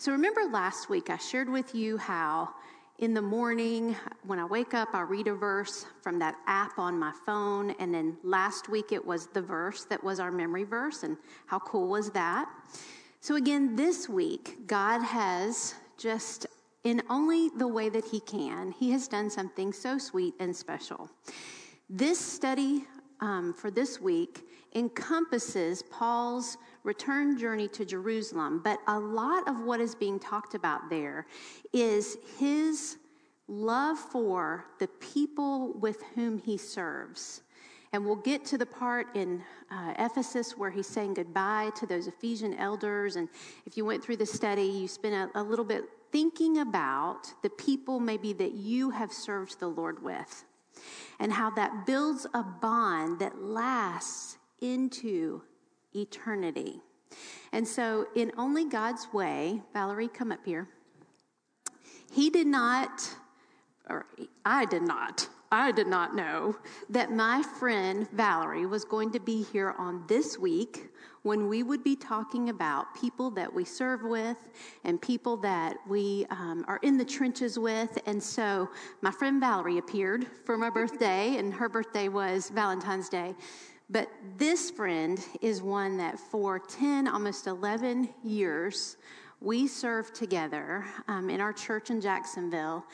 So, remember last week I shared with you how in the morning when I wake up, I read a verse from that app on my phone. And then last week it was the verse that was our memory verse. And how cool was that? So, again, this week, God has just in only the way that He can, He has done something so sweet and special. This study um, for this week encompasses Paul's return journey to Jerusalem, but a lot of what is being talked about there is his love for the people with whom he serves. And we'll get to the part in uh, Ephesus where he's saying goodbye to those Ephesian elders. And if you went through the study, you spent a, a little bit thinking about the people maybe that you have served the Lord with and how that builds a bond that lasts into eternity. And so, in Only God's Way, Valerie, come up here. He did not, or I did not, I did not know that my friend Valerie was going to be here on this week when we would be talking about people that we serve with and people that we um, are in the trenches with. And so my friend Valerie appeared for my birthday, and her birthday was Valentine's Day. But this friend is one that for 10, almost 11 years, we served together um, in our church in Jacksonville,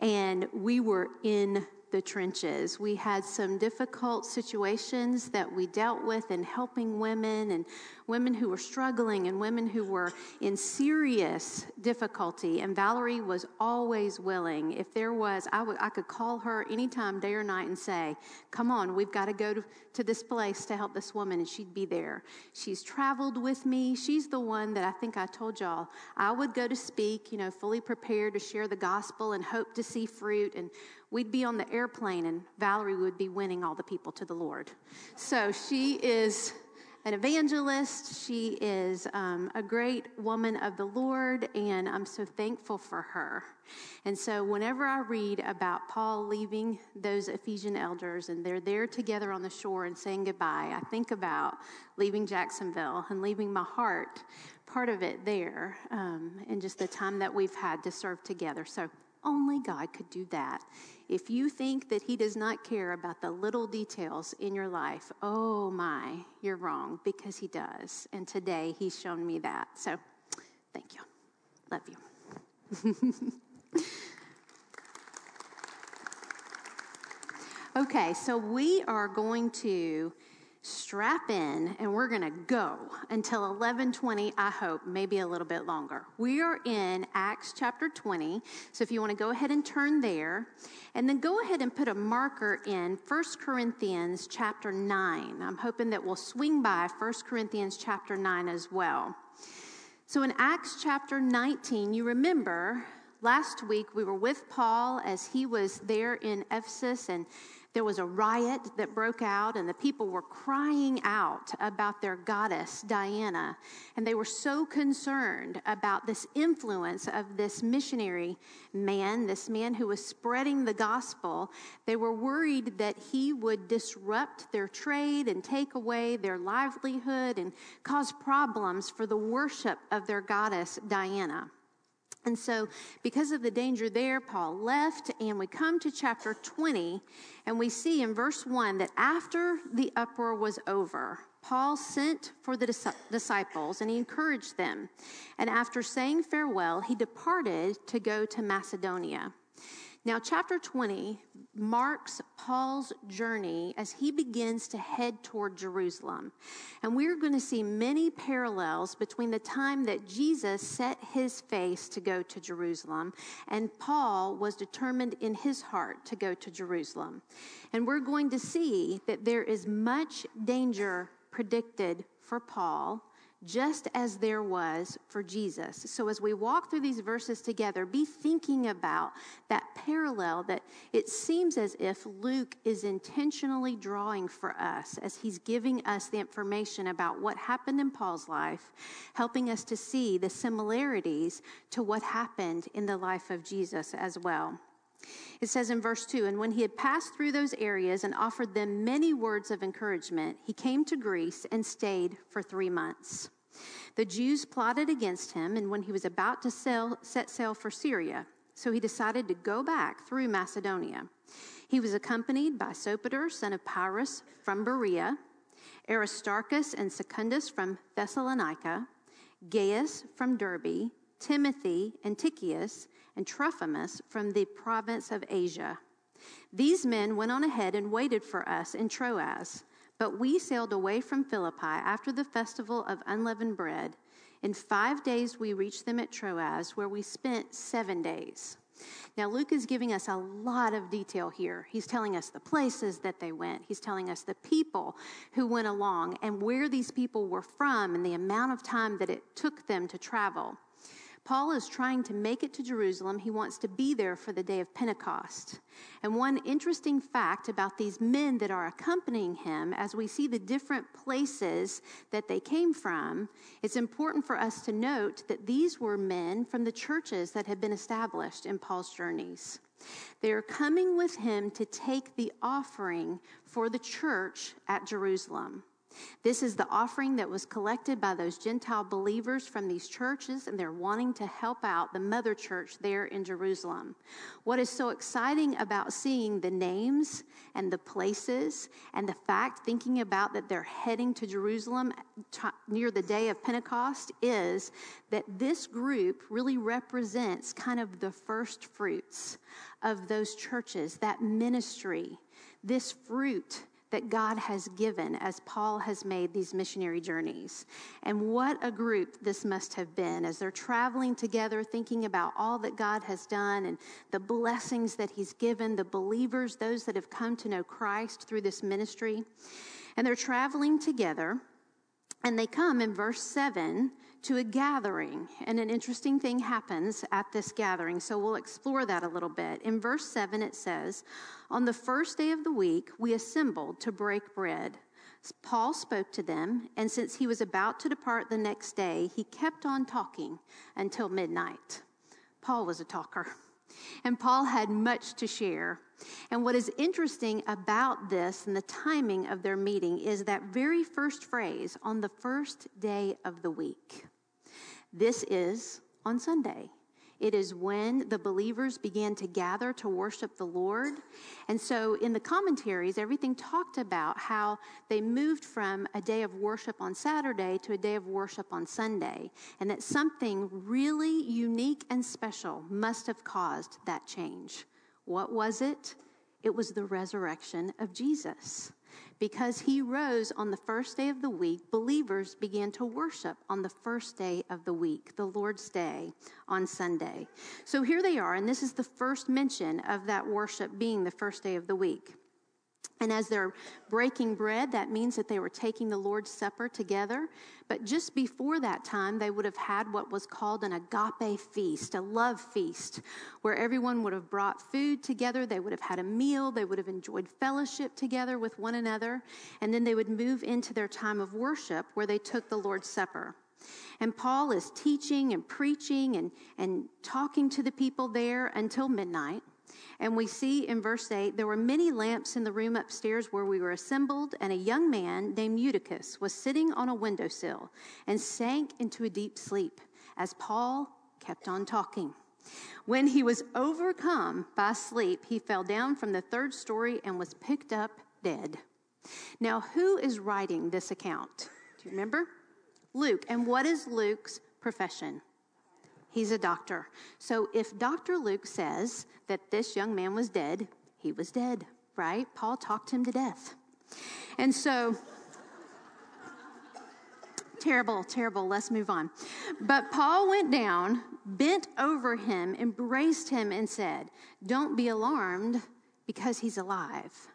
and we were in the trenches. We had some difficult situations that we dealt with in helping women and women who were struggling and women who were in serious difficulty. And Valerie was always willing. If there was, I, w- I could call her anytime, day or night, and say, Come on, we've got to go to, to this place to help this woman, and she'd be there. She's traveled with me. She's the one that I think I told y'all I would go to speak, you know, fully prepared to share the gospel and hope to see fruit. And we'd be on the airplane, and Valerie would be winning all the people to the Lord. So she is an evangelist. She is um, a great woman of the Lord, and I'm so thankful for her. And so, whenever I read about Paul leaving those Ephesian elders and they're there together on the shore and saying goodbye, I think about leaving Jacksonville and leaving my heart, part of it there, um, and just the time that we've had to serve together. So, only God could do that. If you think that He does not care about the little details in your life, oh my, you're wrong because He does. And today He's shown me that. So thank you. Love you. okay, so we are going to strap in and we're going to go until 11:20 I hope maybe a little bit longer. We are in Acts chapter 20. So if you want to go ahead and turn there and then go ahead and put a marker in 1 Corinthians chapter 9. I'm hoping that we'll swing by 1 Corinthians chapter 9 as well. So in Acts chapter 19, you remember last week we were with Paul as he was there in Ephesus and there was a riot that broke out, and the people were crying out about their goddess, Diana. And they were so concerned about this influence of this missionary man, this man who was spreading the gospel. They were worried that he would disrupt their trade and take away their livelihood and cause problems for the worship of their goddess, Diana. And so, because of the danger there, Paul left, and we come to chapter 20, and we see in verse 1 that after the uproar was over, Paul sent for the disciples and he encouraged them. And after saying farewell, he departed to go to Macedonia. Now, chapter 20 marks Paul's journey as he begins to head toward Jerusalem. And we're going to see many parallels between the time that Jesus set his face to go to Jerusalem and Paul was determined in his heart to go to Jerusalem. And we're going to see that there is much danger predicted for Paul just as there was for Jesus. So, as we walk through these verses together, be thinking about that parallel that it seems as if Luke is intentionally drawing for us as he's giving us the information about what happened in Paul's life, helping us to see the similarities to what happened in the life of Jesus as well. It says in verse 2 And when he had passed through those areas and offered them many words of encouragement, he came to Greece and stayed for three months. The Jews plotted against him, and when he was about to sail, set sail for Syria, so he decided to go back through Macedonia. He was accompanied by Sopater, son of Pyrrhus, from Berea, Aristarchus and Secundus from Thessalonica, Gaius from Derbe, Timothy and Tychicus, and Trophimus from the province of Asia. These men went on ahead and waited for us in Troas. But we sailed away from Philippi after the festival of unleavened bread. In five days, we reached them at Troas, where we spent seven days. Now, Luke is giving us a lot of detail here. He's telling us the places that they went, he's telling us the people who went along, and where these people were from, and the amount of time that it took them to travel. Paul is trying to make it to Jerusalem. He wants to be there for the day of Pentecost. And one interesting fact about these men that are accompanying him, as we see the different places that they came from, it's important for us to note that these were men from the churches that had been established in Paul's journeys. They are coming with him to take the offering for the church at Jerusalem. This is the offering that was collected by those Gentile believers from these churches, and they're wanting to help out the mother church there in Jerusalem. What is so exciting about seeing the names and the places and the fact, thinking about that they're heading to Jerusalem t- near the day of Pentecost, is that this group really represents kind of the first fruits of those churches, that ministry, this fruit that God has given as Paul has made these missionary journeys. And what a group this must have been as they're traveling together, thinking about all that God has done and the blessings that He's given, the believers, those that have come to know Christ through this ministry. And they're traveling together. And they come in verse 7 to a gathering. And an interesting thing happens at this gathering. So we'll explore that a little bit. In verse 7, it says, On the first day of the week, we assembled to break bread. Paul spoke to them, and since he was about to depart the next day, he kept on talking until midnight. Paul was a talker, and Paul had much to share. And what is interesting about this and the timing of their meeting is that very first phrase on the first day of the week. This is on Sunday. It is when the believers began to gather to worship the Lord. And so in the commentaries, everything talked about how they moved from a day of worship on Saturday to a day of worship on Sunday, and that something really unique and special must have caused that change. What was it? It was the resurrection of Jesus. Because he rose on the first day of the week, believers began to worship on the first day of the week, the Lord's Day on Sunday. So here they are, and this is the first mention of that worship being the first day of the week. And as they're breaking bread, that means that they were taking the Lord's Supper together. But just before that time, they would have had what was called an agape feast, a love feast, where everyone would have brought food together. They would have had a meal. They would have enjoyed fellowship together with one another. And then they would move into their time of worship where they took the Lord's Supper. And Paul is teaching and preaching and, and talking to the people there until midnight. And we see in verse 8 there were many lamps in the room upstairs where we were assembled, and a young man named Eutychus was sitting on a windowsill and sank into a deep sleep as Paul kept on talking. When he was overcome by sleep, he fell down from the third story and was picked up dead. Now, who is writing this account? Do you remember? Luke. And what is Luke's profession? He's a doctor. So if Dr. Luke says that this young man was dead, he was dead, right? Paul talked him to death. And so, terrible, terrible. Let's move on. But Paul went down, bent over him, embraced him, and said, Don't be alarmed because he's alive.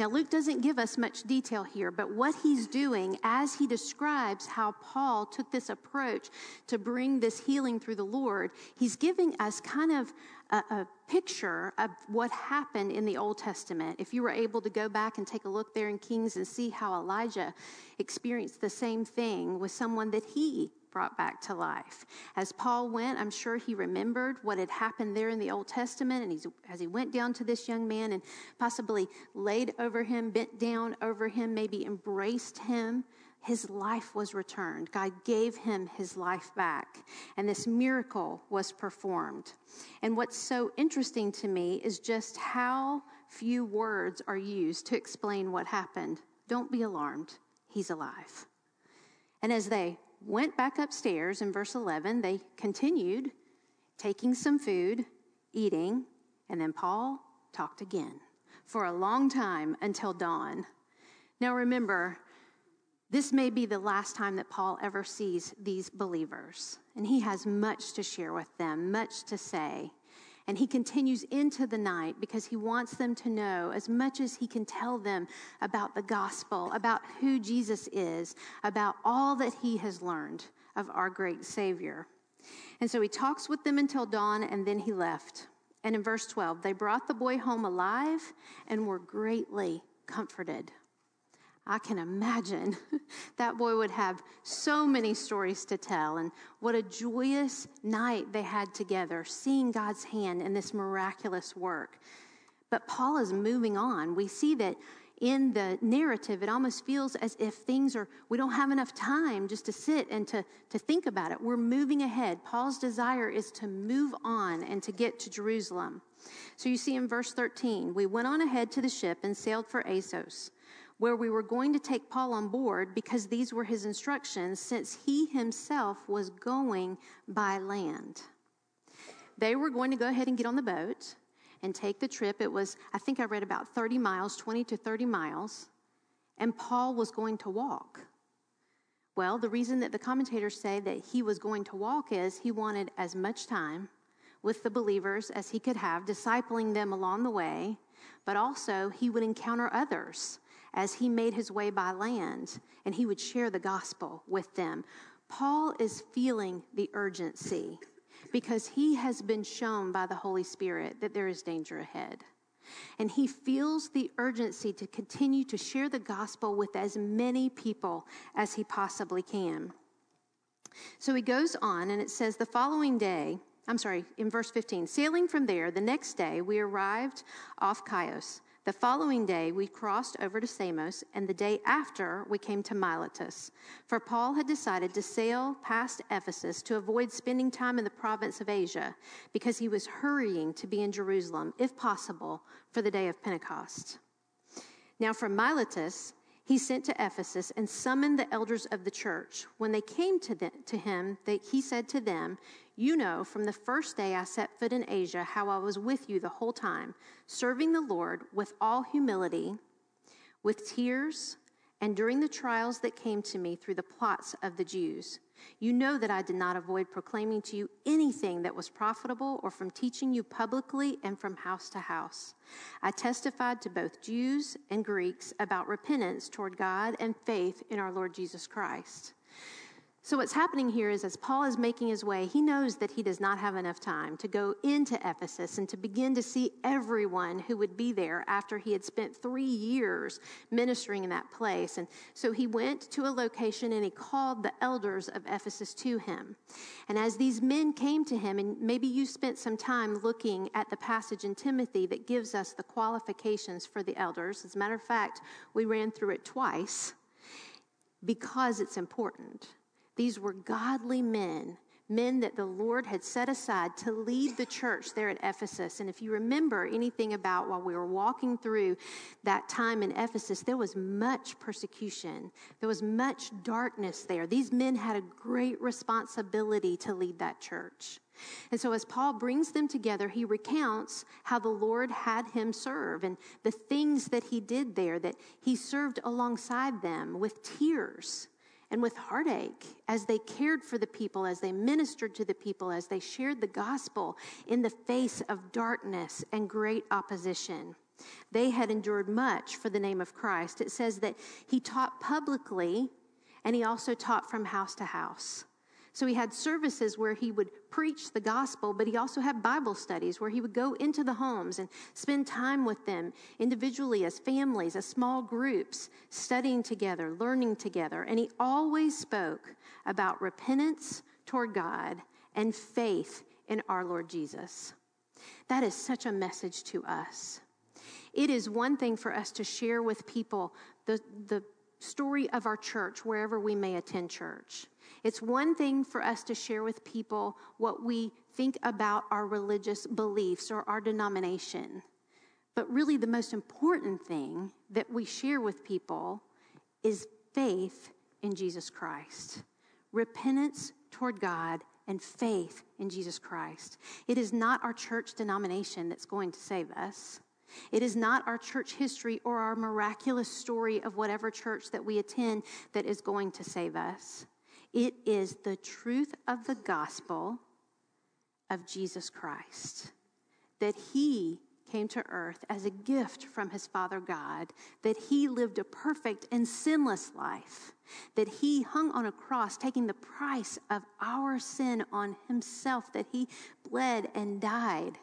Now, Luke doesn't give us much detail here, but what he's doing as he describes how Paul took this approach to bring this healing through the Lord, he's giving us kind of a, a, picture of what happened in the Old Testament. If you were able to go back and take a look there in Kings and see how Elijah experienced the same thing with someone that he brought back to life. As Paul went, I'm sure he remembered what had happened there in the Old Testament. And he's, as he went down to this young man and possibly laid over him, bent down over him, maybe embraced him, his life was returned. God gave him his life back, and this miracle was performed. And what's so interesting to me is just how few words are used to explain what happened. Don't be alarmed, he's alive. And as they went back upstairs in verse 11, they continued taking some food, eating, and then Paul talked again for a long time until dawn. Now remember, this may be the last time that Paul ever sees these believers, and he has much to share with them, much to say. And he continues into the night because he wants them to know as much as he can tell them about the gospel, about who Jesus is, about all that he has learned of our great Savior. And so he talks with them until dawn, and then he left. And in verse 12, they brought the boy home alive and were greatly comforted. I can imagine that boy would have so many stories to tell, and what a joyous night they had together, seeing God's hand in this miraculous work. But Paul is moving on. We see that in the narrative, it almost feels as if things are, we don't have enough time just to sit and to, to think about it. We're moving ahead. Paul's desire is to move on and to get to Jerusalem. So you see in verse 13, we went on ahead to the ship and sailed for Assos, where we were going to take Paul on board because these were his instructions, since he himself was going by land. They were going to go ahead and get on the boat and take the trip. It was, I think I read about 30 miles, 20 to 30 miles, and Paul was going to walk. Well, the reason that the commentators say that he was going to walk is he wanted as much time with the believers as he could have, discipling them along the way, but also he would encounter others as he made his way by land and he would share the gospel with them. Paul is feeling the urgency because he has been shown by the Holy Spirit that there is danger ahead. And he feels the urgency to continue to share the gospel with as many people as he possibly can. So he goes on, and it says the following day, I'm sorry, in verse 15, sailing from there, the next day we arrived off Chios. The following day, we crossed over to Samos, and the day after, we came to Miletus. For Paul had decided to sail past Ephesus to avoid spending time in the province of Asia, because he was hurrying to be in Jerusalem, if possible, for the day of Pentecost. Now, from Miletus, he sent to Ephesus and summoned the elders of the church. When they came to, to him, they, he said to them, You know, from the first day I set foot in Asia, how I was with you the whole time, serving the Lord with all humility, with tears, and during the trials that came to me through the plots of the Jews. You know that I did not avoid proclaiming to you anything that was profitable or from teaching you publicly and from house to house. I testified to both Jews and Greeks about repentance toward God and faith in our Lord Jesus Christ. So, what's happening here is as Paul is making his way, he knows that he does not have enough time to go into Ephesus and to begin to see everyone who would be there after he had spent three years ministering in that place. And so he went to a location and he called the elders of Ephesus to him. And as these men came to him, and maybe you spent some time looking at the passage in Timothy that gives us the qualifications for the elders. As a matter of fact, we ran through it twice because it's important. These were godly men, men that the Lord had set aside to lead the church there at Ephesus. And if you remember anything about while we were walking through that time in Ephesus, there was much persecution, there was much darkness there. These men had a great responsibility to lead that church. And so, as Paul brings them together, he recounts how the Lord had him serve and the things that he did there, that he served alongside them with tears and with heartache as they cared for the people, as they ministered to the people, as they shared the gospel in the face of darkness and great opposition. They had endured much for the name of Christ. It says that he taught publicly and he also taught from house to house. So he had services where he would preach the gospel, but he also had Bible studies where he would go into the homes and spend time with them individually as families, as small groups, studying together, learning together. And he always spoke about repentance toward God and faith in our Lord Jesus. That is such a message to us. It is one thing for us to share with people the, the story of our church wherever we may attend church. It's one thing for us to share with people what we think about our religious beliefs or our denomination. But really, the most important thing that we share with people is faith in Jesus Christ, repentance toward God, and faith in Jesus Christ. It is not our church denomination that's going to save us. It is not our church history or our miraculous story of whatever church that we attend that is going to save us. It is the truth of the gospel of Jesus Christ that He came to earth as a gift from his Father God, that he lived a perfect and sinless life, that he hung on a cross, taking the price of our sin on himself, that he bled and died,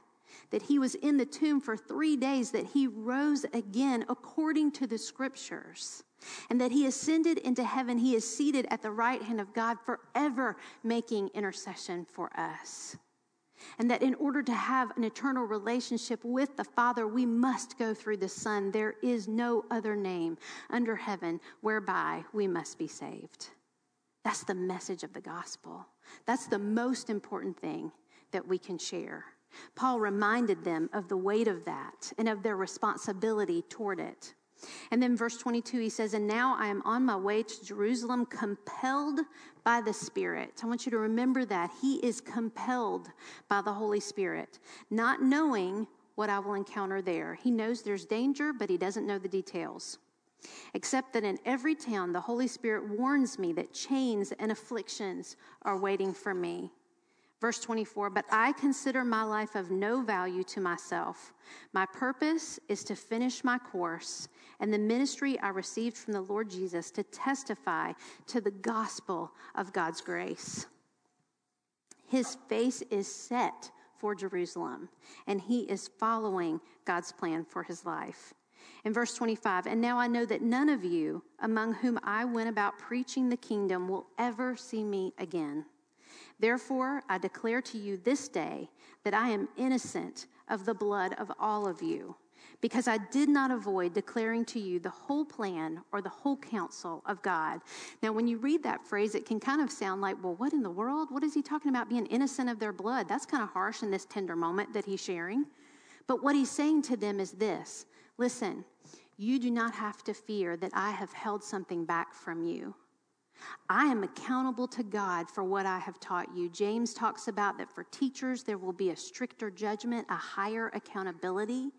that he was in the tomb for three days, that he rose again according to the scriptures. And that he ascended into heaven, he is seated at the right hand of God, forever making intercession for us. And that in order to have an eternal relationship with the Father, we must go through the Son. There is no other name under heaven whereby we must be saved. That's the message of the gospel. That's the most important thing that we can share. Paul reminded them of the weight of that and of their responsibility toward it. And then verse 22, he says, And now I am on my way to Jerusalem, compelled by the Spirit. I want you to remember that. He is compelled by the Holy Spirit, not knowing what I will encounter there. He knows there's danger, but he doesn't know the details. Except that in every town, the Holy Spirit warns me that chains and afflictions are waiting for me. Verse 24, but I consider my life of no value to myself. My purpose is to finish my course and the ministry I received from the Lord Jesus to testify to the gospel of God's grace. His face is set for Jerusalem, and he is following God's plan for his life. In verse 25, and now I know that none of you among whom I went about preaching the kingdom will ever see me again. Therefore, I declare to you this day that I am innocent of the blood of all of you, because I did not avoid declaring to you the whole plan or the whole counsel of God. Now, when you read that phrase, it can kind of sound like, well, what in the world? What is he talking about being innocent of their blood? That's kind of harsh in this tender moment that he's sharing. But what he's saying to them is this listen, you do not have to fear that I have held something back from you. I am accountable to God for what I have taught you. James talks about that for teachers, there will be a stricter judgment, a higher accountability.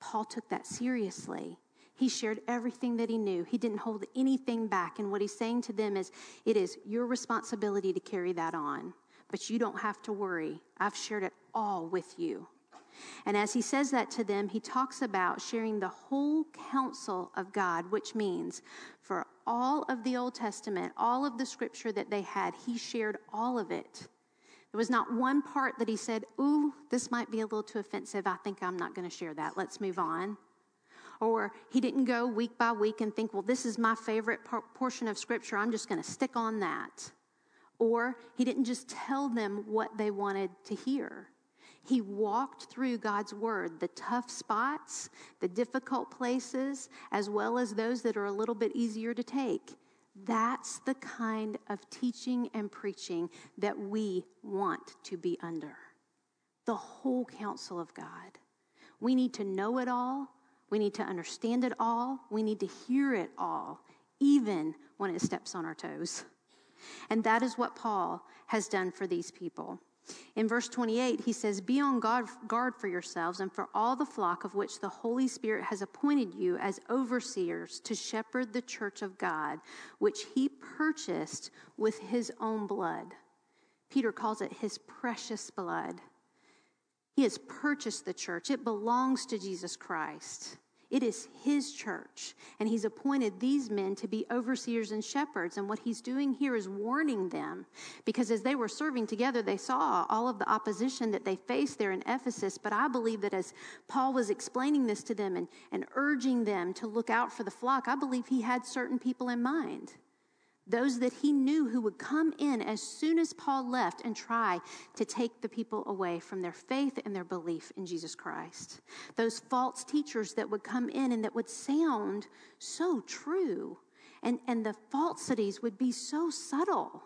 Paul took that seriously. He shared everything that he knew. He didn't hold anything back. And what he's saying to them is, it is your responsibility to carry that on. But you don't have to worry. I've shared it all with you. And as he says that to them, he talks about sharing the whole counsel of God, which means for all of the Old Testament, all of the scripture that they had, he shared all of it. There was not one part that he said, Ooh, this might be a little too offensive. I think I'm not going to share that. Let's move on. Or he didn't go week by week and think, Well, this is my favorite portion of scripture. I'm just going to stick on that. Or he didn't just tell them what they wanted to hear. He walked through God's word, the tough spots, the difficult places, as well as those that are a little bit easier to take. That's the kind of teaching and preaching that we want to be under. The whole counsel of God. We need to know it all. We need to understand it all. We need to hear it all, even when it steps on our toes. And that is what Paul has done for these people. In verse 28, he says, Be on guard for yourselves and for all the flock of which the Holy Spirit has appointed you as overseers to shepherd the church of God, which he purchased with his own blood. Peter calls it his precious blood. He has purchased the church, it belongs to Jesus Christ. It is his church, and he's appointed these men to be overseers and shepherds. And what he's doing here is warning them because as they were serving together, they saw all of the opposition that they faced there in Ephesus. But I believe that as Paul was explaining this to them and, and urging them to look out for the flock, I believe he had certain people in mind those that he knew who would come in as soon as Paul left and try to take the people away from their faith and their belief in Jesus Christ. Those false teachers that would come in and that would sound so true. And, and the falsities would be so subtle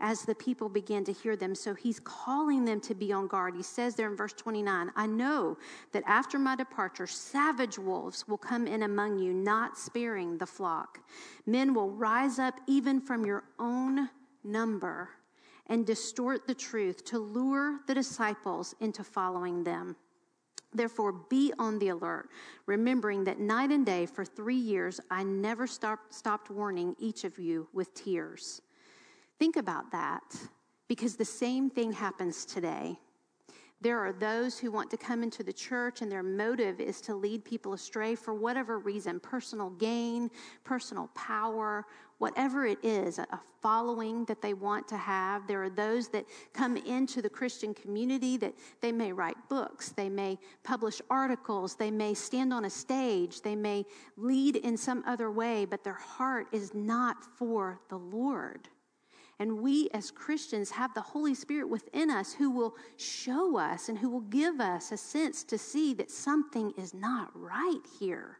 as the people began to hear them. So he's calling them to be on guard. He says there in verse 29 I know that after my departure, savage wolves will come in among you, not sparing the flock. Men will rise up even from your own number and distort the truth to lure the disciples into following them. Therefore, be on the alert, remembering that night and day for three years I never stopped, stopped warning each of you with tears. Think about that because the same thing happens today. There are those who want to come into the church and their motive is to lead people astray for whatever reason personal gain, personal power, whatever it is, a following that they want to have. There are those that come into the Christian community that they may write books, they may publish articles, they may stand on a stage, they may lead in some other way, but their heart is not for the Lord. And we as Christians have the Holy Spirit within us who will show us and who will give us a sense to see that something is not right here.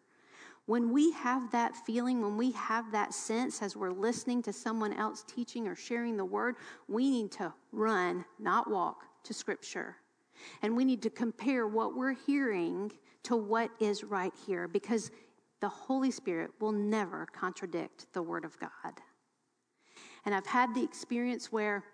When we have that feeling, when we have that sense as we're listening to someone else teaching or sharing the word, we need to run, not walk, to Scripture. And we need to compare what we're hearing to what is right here because the Holy Spirit will never contradict the Word of God. And I've had the experience where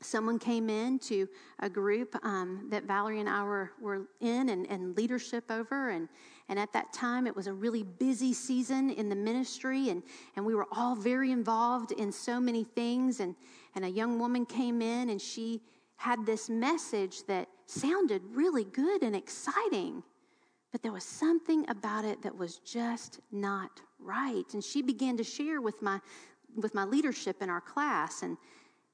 someone came in to a group um, that Valerie and I were, were in and, and leadership over. And, and at that time, it was a really busy season in the ministry, and, and we were all very involved in so many things. And, and a young woman came in, and she had this message that sounded really good and exciting. But there was something about it that was just not right. And she began to share with my with my leadership in our class and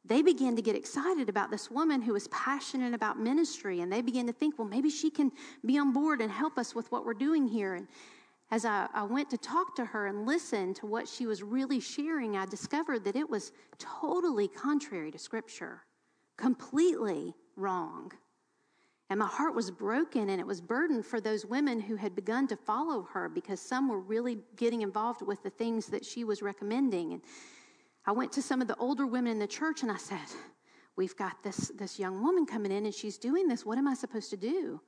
they began to get excited about this woman who was passionate about ministry and they began to think well maybe she can be on board and help us with what we're doing here. And as I, I, went to talk to her and listen to what she was really sharing i discovered that it was totally contrary to scripture completely wrong and my heart was broken and it was burdened for those women who had begun to follow her because some were really getting involved with the things that she was recommending. And I went to some of the older women in the church and I said, We've got this, this young woman coming in and she's doing this. What am I supposed to do?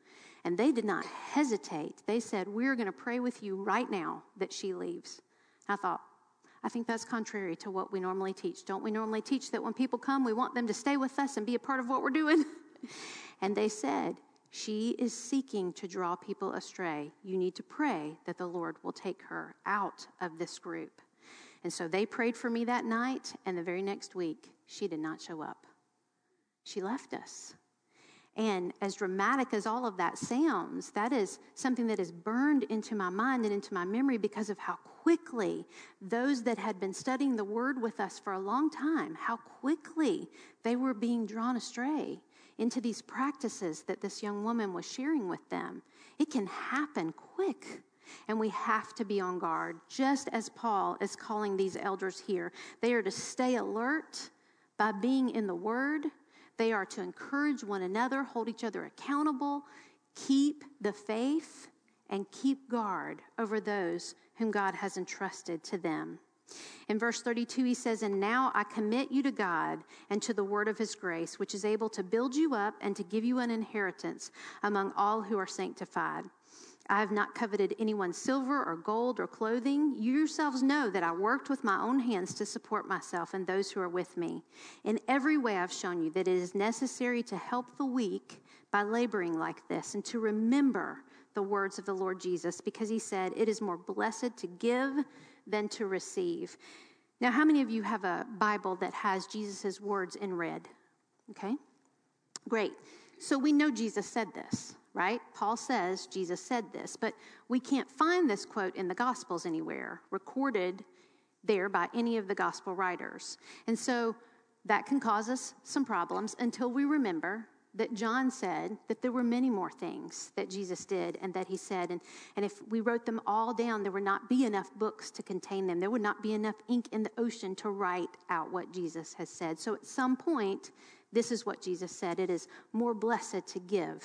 And they did not hesitate. They said, We're going to pray with you right now that she leaves. I thought, I think that's contrary to what we normally teach. Don't we normally teach that when people come, we want them to stay with us and be a part of what we're doing? And they said, She is seeking to draw people astray. You need to pray that the Lord will take her out of this group. And so they prayed for me that night, and the very next week, she did not show up. She left us. And as dramatic as all of that sounds, that is something that is burned into my mind and into my memory because of how quickly those that had been studying the word with us for a long time, how quickly they were being drawn astray into these practices that this young woman was sharing with them. It can happen quick. And we have to be on guard, just as Paul is calling these elders here. They are to stay alert by being in the Word, they are to encourage one another, hold each other accountable, keep the faith, and keep guard over those whom God has entrusted to them. In verse 32, he says, And now I commit you to God and to the word of his grace, which is able to build you up and to give you an inheritance among all who are sanctified. I have not coveted anyone's silver or gold or clothing. You yourselves know that I worked with my own hands to support myself and those who are with me. In every way, I've shown you that it is necessary to help the weak by laboring like this and to remember the words of the Lord Jesus, because he said, It is more blessed to give than to receive. Now, how many of you have a Bible that has Jesus' words in red? Okay, great. So we know Jesus said this, right? Paul says Jesus said this, but we can't find this quote in the Gospels anywhere, recorded there by any of the Gospel writers. And so that can cause us some problems until we remember that John said that there were many more things that Jesus did and that he said. And, and if we wrote them all down, there would not be enough books to contain them. There would not be enough ink in the ocean to write out what Jesus has said. So at some point, this is what Jesus said it is more blessed to give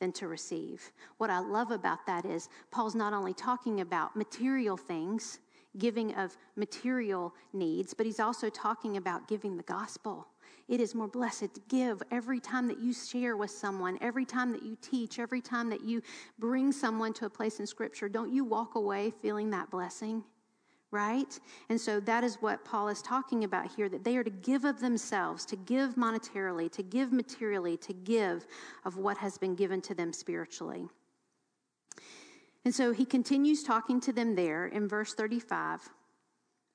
than to receive. What I love about that is Paul's not only talking about material things giving of material needs, but he's also talking about giving the gospel. It is more blessed to give every time that you share with someone, every time that you teach, every time that you bring someone to a place in Scripture. Don't you walk away feeling that blessing? Right? And so that is what Paul is talking about here that they are to give of themselves, to give monetarily, to give materially, to give of what has been given to them spiritually. And so he continues talking to them there in verse 35.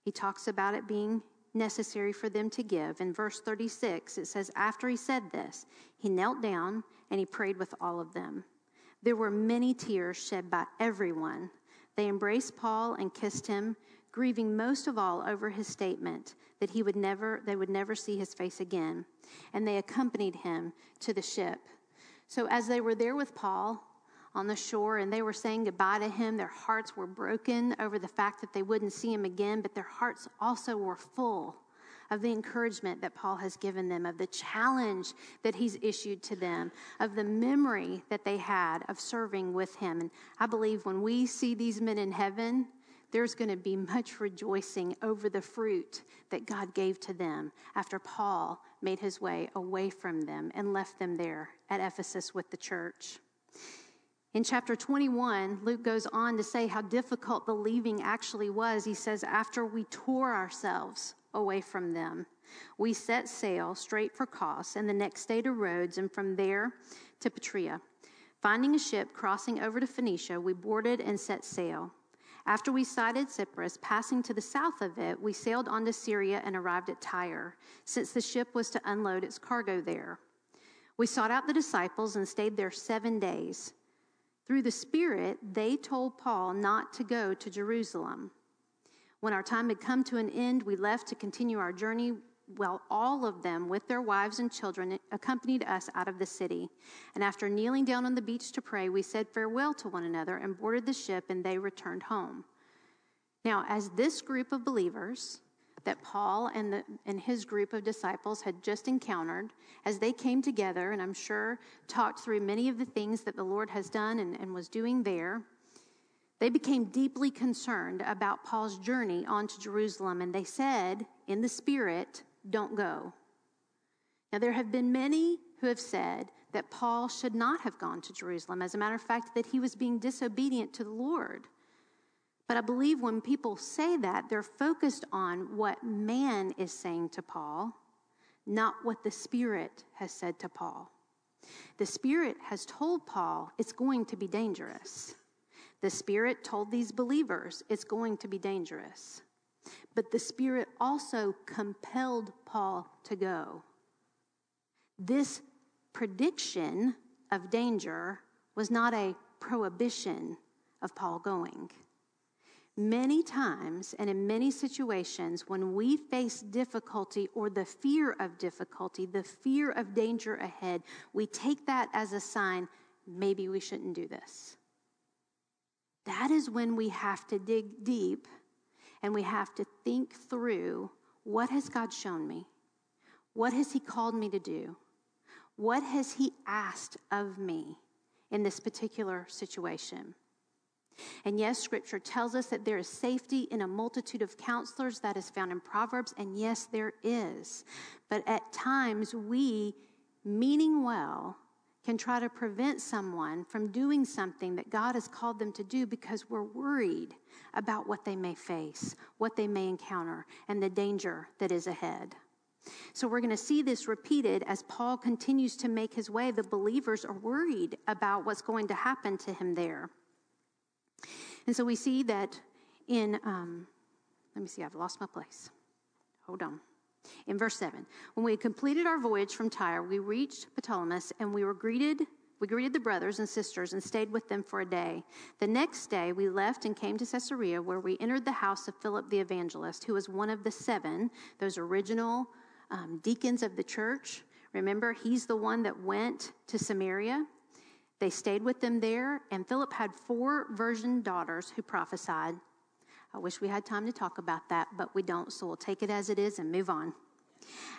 He talks about it being necessary for them to give. In verse 36, it says, After he said this, he knelt down and he prayed with all of them. There were many tears shed by everyone. They embraced Paul and kissed him, grieving most of all over his statement that he would never they would never see his face again. And they accompanied him to the ship. So as they were there with Paul, on the shore and they were saying goodbye to him. Their hearts were broken over the fact that they wouldn't see him again, but their hearts also were full of the encouragement that Paul has given them, of the challenge that he's issued to them, of the memory that they had of serving with him. And I believe when we see these men in heaven, there's going to be much rejoicing over the fruit that God gave to them after Paul made his way away from them and left them there at Ephesus with the church. In chapter 21, Luke goes on to say how difficult the leaving actually was. He says, After we tore ourselves away from them, we set sail straight for Kos and the next day to Rhodes and from there to Patara. Finding a ship crossing over to Phoenicia, we boarded and set sail. After we sighted Cyprus, passing to the south of it, we sailed on to Syria and arrived at Tyre, since the ship was to unload its cargo there. We sought out the disciples and stayed there seven days. Through the Spirit, they told Paul not to go to Jerusalem. When our time had come to an end, we left to continue our journey while all of them, with their wives and children, accompanied us out of the city. And after kneeling down on the beach to pray, we said farewell to one another and boarded the ship, and they returned home. Now, as this group of believers, that Paul and, the, and his group of disciples had just encountered as they came together, and I'm sure talked through many of the things that the Lord has done and, and was doing there. They became deeply concerned about Paul's journey on to Jerusalem, and they said, in the Spirit, don't go. Now, there have been many who have said that Paul should not have gone to Jerusalem. As a matter of fact, that he was being disobedient to the Lord. But I believe when people say that, they're focused on what man is saying to Paul, not what the Spirit has said to Paul. The Spirit has told Paul it's going to be dangerous. The Spirit told these believers it's going to be dangerous. But the Spirit also compelled Paul to go. This prediction of danger was not a prohibition of Paul going. Many times and in many situations, when we face difficulty or the fear of difficulty, the fear of danger ahead, we take that as a sign maybe we shouldn't do this. That is when we have to dig deep and we have to think through what has God shown me? What has He called me to do? What has He asked of me in this particular situation? And yes, scripture tells us that there is safety in a multitude of counselors that is found in Proverbs, and yes, there is. But at times, we, meaning well, can try to prevent someone from doing something that God has called them to do because we're worried about what they may face, what they may encounter, and the danger that is ahead. So we're going to see this repeated as Paul continues to make his way. The believers are worried about what's going to happen to him there. And so we see that in, um, let me see, I've lost my place. Hold on. In verse 7, when we had completed our voyage from Tyre, we reached Ptolemais and we were greeted. We greeted the brothers and sisters and stayed with them for a day. The next day, we left and came to Caesarea, where we entered the house of Philip the evangelist, who was one of the seven, those original um, deacons of the church. Remember, he's the one that went to Samaria they stayed with them there, and Philip had four virgin daughters who prophesied. I wish we had time to talk about that, but we don't, so we'll take it as it is and move on.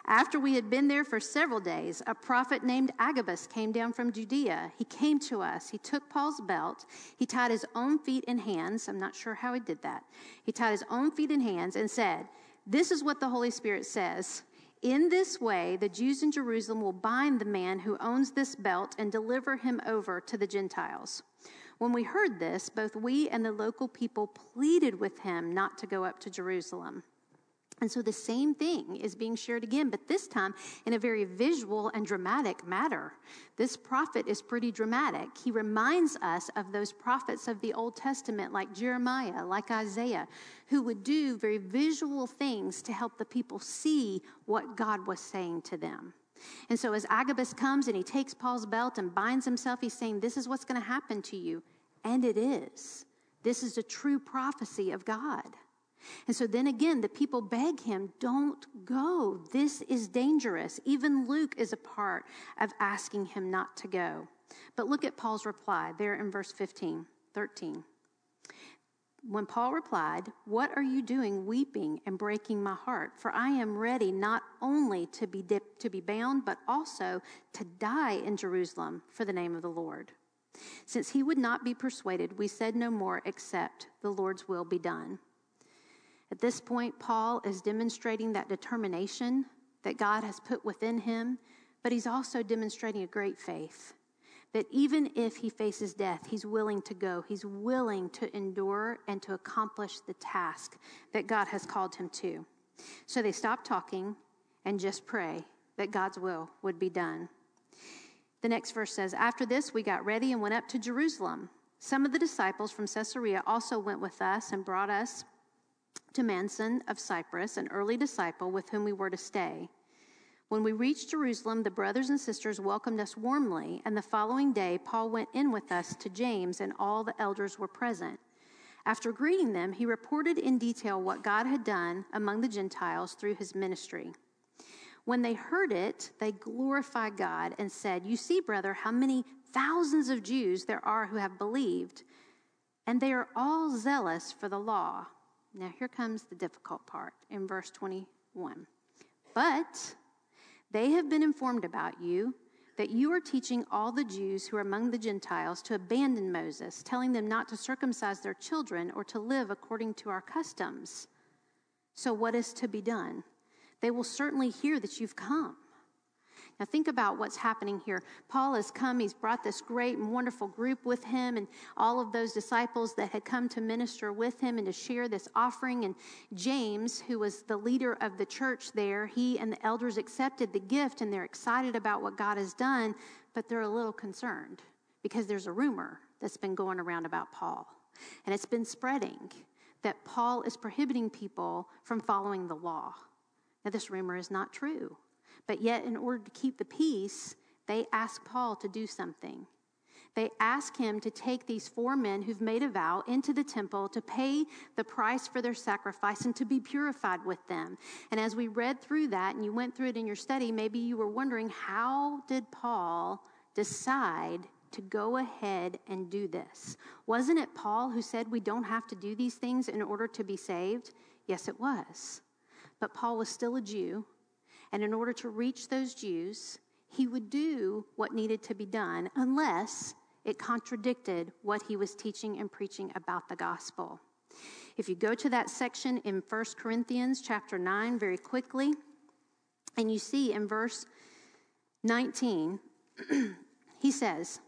After we had been there for several days, a prophet named Agabus came down from Judea. He came to us. He took Paul's belt. He tied his own feet and hands. I'm not sure how he did that. He tied his own feet and hands and said, This is what the Holy Spirit says. In this way, the Jews in Jerusalem will bind the man who owns this belt and deliver him over to the Gentiles. When we heard this, both we and the local people pleaded with him not to go up to Jerusalem. And so the same thing is being shared again, but this time in a very visual and dramatic matter. This prophet is pretty dramatic. He reminds us of those prophets of the Old Testament, like Jeremiah, like Isaiah, who would do very visual things to help the people see what God was saying to them. And so as Agabus comes and he takes Paul's belt and binds himself, he's saying, This is what's going to happen to you. And it is. This is a true prophecy of God. And so then again, the people beg him, don't go. This is dangerous. Even Luke is a part of asking him not to go. But look at Paul's reply there in verse 15, 13. When Paul replied, What are you doing, weeping and breaking my heart? For I am ready not only to be, dip, to be bound, but also to die in Jerusalem for the name of the Lord. Since he would not be persuaded, we said no more except the Lord's will be done. At this point, Paul is demonstrating that determination that God has put within him, but he's also demonstrating a great faith. That even if he faces death, he's willing to go. He's willing to endure and to accomplish the task that God has called him to. So they stop talking and just pray that God's will would be done. The next verse says After this, we got ready and went up to Jerusalem. Some of the disciples from Caesarea also went with us and brought us to Manson of Cyprus, an early disciple with whom we were to stay. When we reached Jerusalem, the brothers and sisters welcomed us warmly, and the following day, Paul went in with us to James, and all the elders were present. After greeting them, he reported in detail what God had done among the Gentiles through his ministry. When they heard it, they glorified God and said, You see, brother, how many thousands of Jews there are who have believed, and they are all zealous for the law. Now, here comes the difficult part in verse 21. But they have been informed about you that you are teaching all the Jews who are among the Gentiles to abandon Moses, telling them not to circumcise their children or to live according to our customs. So, what is to be done? They will certainly hear that you've come. Now, think about what's happening here. Paul has come, he's brought this great and wonderful group with him, and all of those disciples that had come to minister with him and to share this offering. And James, who was the leader of the church there, he and the elders accepted the gift and they're excited about what God has done, but they're a little concerned because there's a rumor that's been going around about Paul. And it's been spreading that Paul is prohibiting people from following the law. Now, this rumor is not true. But yet, in order to keep the peace, they ask Paul to do something. They ask him to take these four men who've made a vow into the temple to pay the price for their sacrifice and to be purified with them. And as we read through that and you went through it in your study, maybe you were wondering how did Paul decide to go ahead and do this? Wasn't it Paul who said we don't have to do these things in order to be saved? Yes, it was. But Paul was still a Jew and in order to reach those Jews, he would do what needed to be done unless it contradicted what he was teaching and preaching about the gospel. If you go to that section in 1 Corinthians chapter 9 very quickly, and you see in verse 19, he says,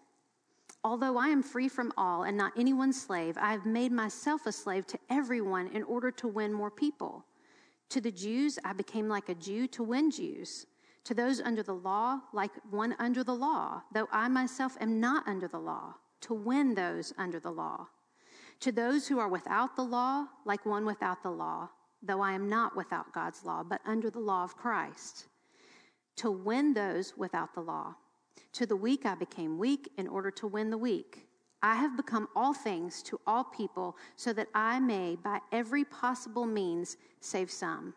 Although I am free from all and not anyone's slave, I have made myself a slave to everyone in order to win more people. To the Jews, I became like a Jew to win Jews. To those under the law, like one under the law, though I myself am not under the law, to win those under the law. To those who are without the law, like one without the law, though I am not without God's law, but under the law of Christ. To win those without the law. To the weak I became weak in order to win the weak. I have become all things to all people so that I may, by every possible means, save some.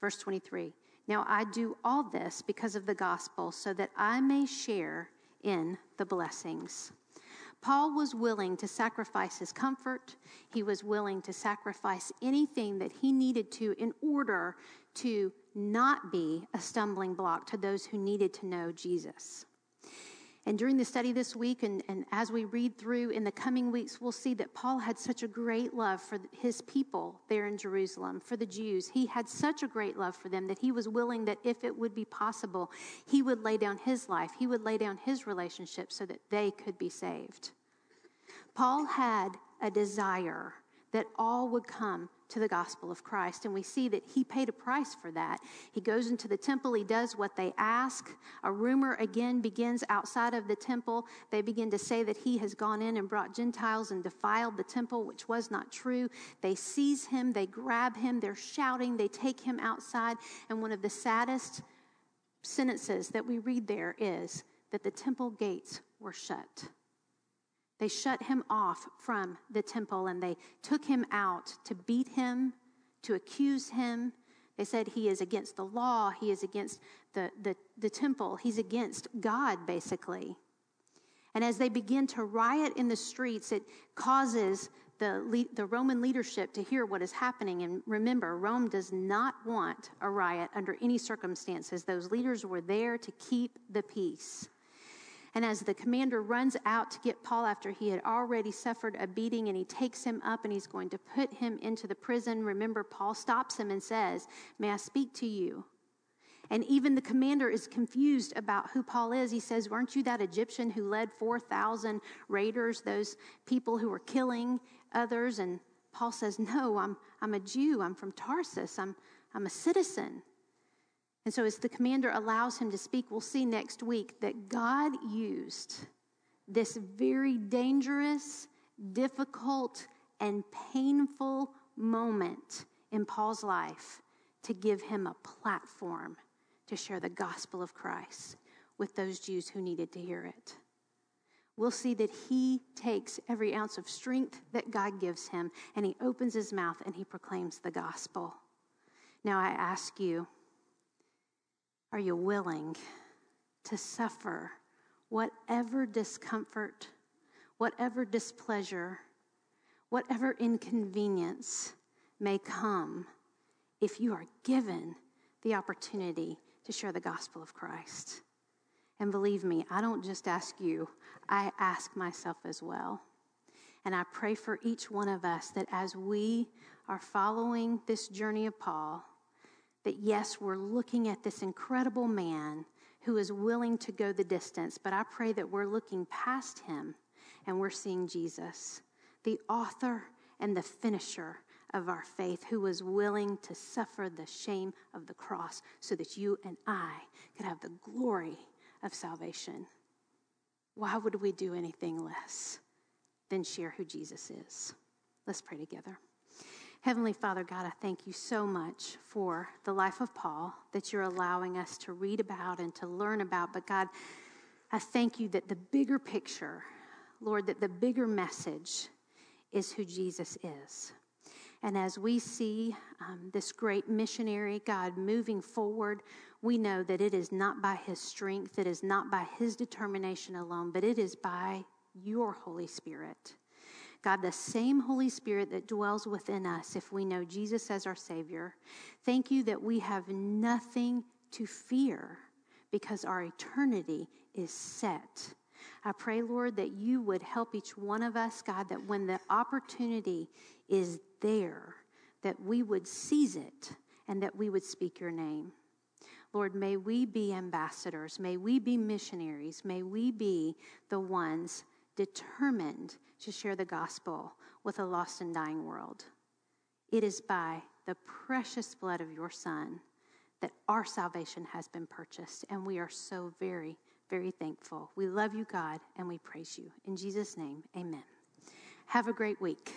Verse 23 Now I do all this because of the gospel so that I may share in the blessings. Paul was willing to sacrifice his comfort. He was willing to sacrifice anything that he needed to in order to not be a stumbling block to those who needed to know Jesus. And during the study this week, and, and as we read through in the coming weeks, we'll see that Paul had such a great love for his people there in Jerusalem, for the Jews. He had such a great love for them that he was willing that if it would be possible, he would lay down his life, he would lay down his relationship so that they could be saved. Paul had a desire that all would come to the gospel of Christ. And we see that he paid a price for that. He goes into the temple, he does what they ask. A rumor again begins outside of the temple. They begin to say that he has gone in and brought Gentiles and defiled the temple, which was not true. They seize him, they grab him, they're shouting, they take him outside. And one of the saddest sentences that we read there is that the temple gates were shut. They shut him off from the temple and they took him out to beat him, to accuse him. They said he is against the law, he is against the, the, the temple, he's against God, basically. And as they begin to riot in the streets, it causes the, the Roman leadership to hear what is happening. And remember, Rome does not want a riot under any circumstances. Those leaders were there to keep the peace. And as the commander runs out to get Paul after he had already suffered a beating and he takes him up and he's going to put him into the prison, remember, Paul stops him and says, May I speak to you? And even the commander is confused about who Paul is. He says, Weren't you that Egyptian who led 4,000 raiders, those people who were killing others? And Paul says, No, I'm, I'm a Jew. I'm from Tarsus. I'm, I'm a citizen. And so, as the commander allows him to speak, we'll see next week that God used this very dangerous, difficult, and painful moment in Paul's life to give him a platform to share the gospel of Christ with those Jews who needed to hear it. We'll see that he takes every ounce of strength that God gives him and he opens his mouth and he proclaims the gospel. Now, I ask you, are you willing to suffer whatever discomfort, whatever displeasure, whatever inconvenience may come if you are given the opportunity to share the gospel of Christ? And believe me, I don't just ask you, I ask myself as well. And I pray for each one of us that as we are following this journey of Paul, that yes, we're looking at this incredible man who is willing to go the distance, but I pray that we're looking past him and we're seeing Jesus, the author and the finisher of our faith, who was willing to suffer the shame of the cross so that you and I could have the glory of salvation. Why would we do anything less than share who Jesus is? Let's pray together. Heavenly Father, God, I thank you so much for the life of Paul that you're allowing us to read about and to learn about. But God, I thank you that the bigger picture, Lord, that the bigger message is who Jesus is. And as we see um, this great missionary, God, moving forward, we know that it is not by his strength, it is not by his determination alone, but it is by your Holy Spirit. God, the same Holy Spirit that dwells within us if we know Jesus as our Savior, thank you that we have nothing to fear because our eternity is set. I pray, Lord, that you would help each one of us, God, that when the opportunity is there, that we would seize it and that we would speak your name. Lord, may we be ambassadors. May we be missionaries. May we be the ones determined to share the gospel with a lost and dying world. It is by the precious blood of your Son that our salvation has been purchased, and we are so very, very thankful. We love you, God, and we praise you. In Jesus' name, amen. Have a great week.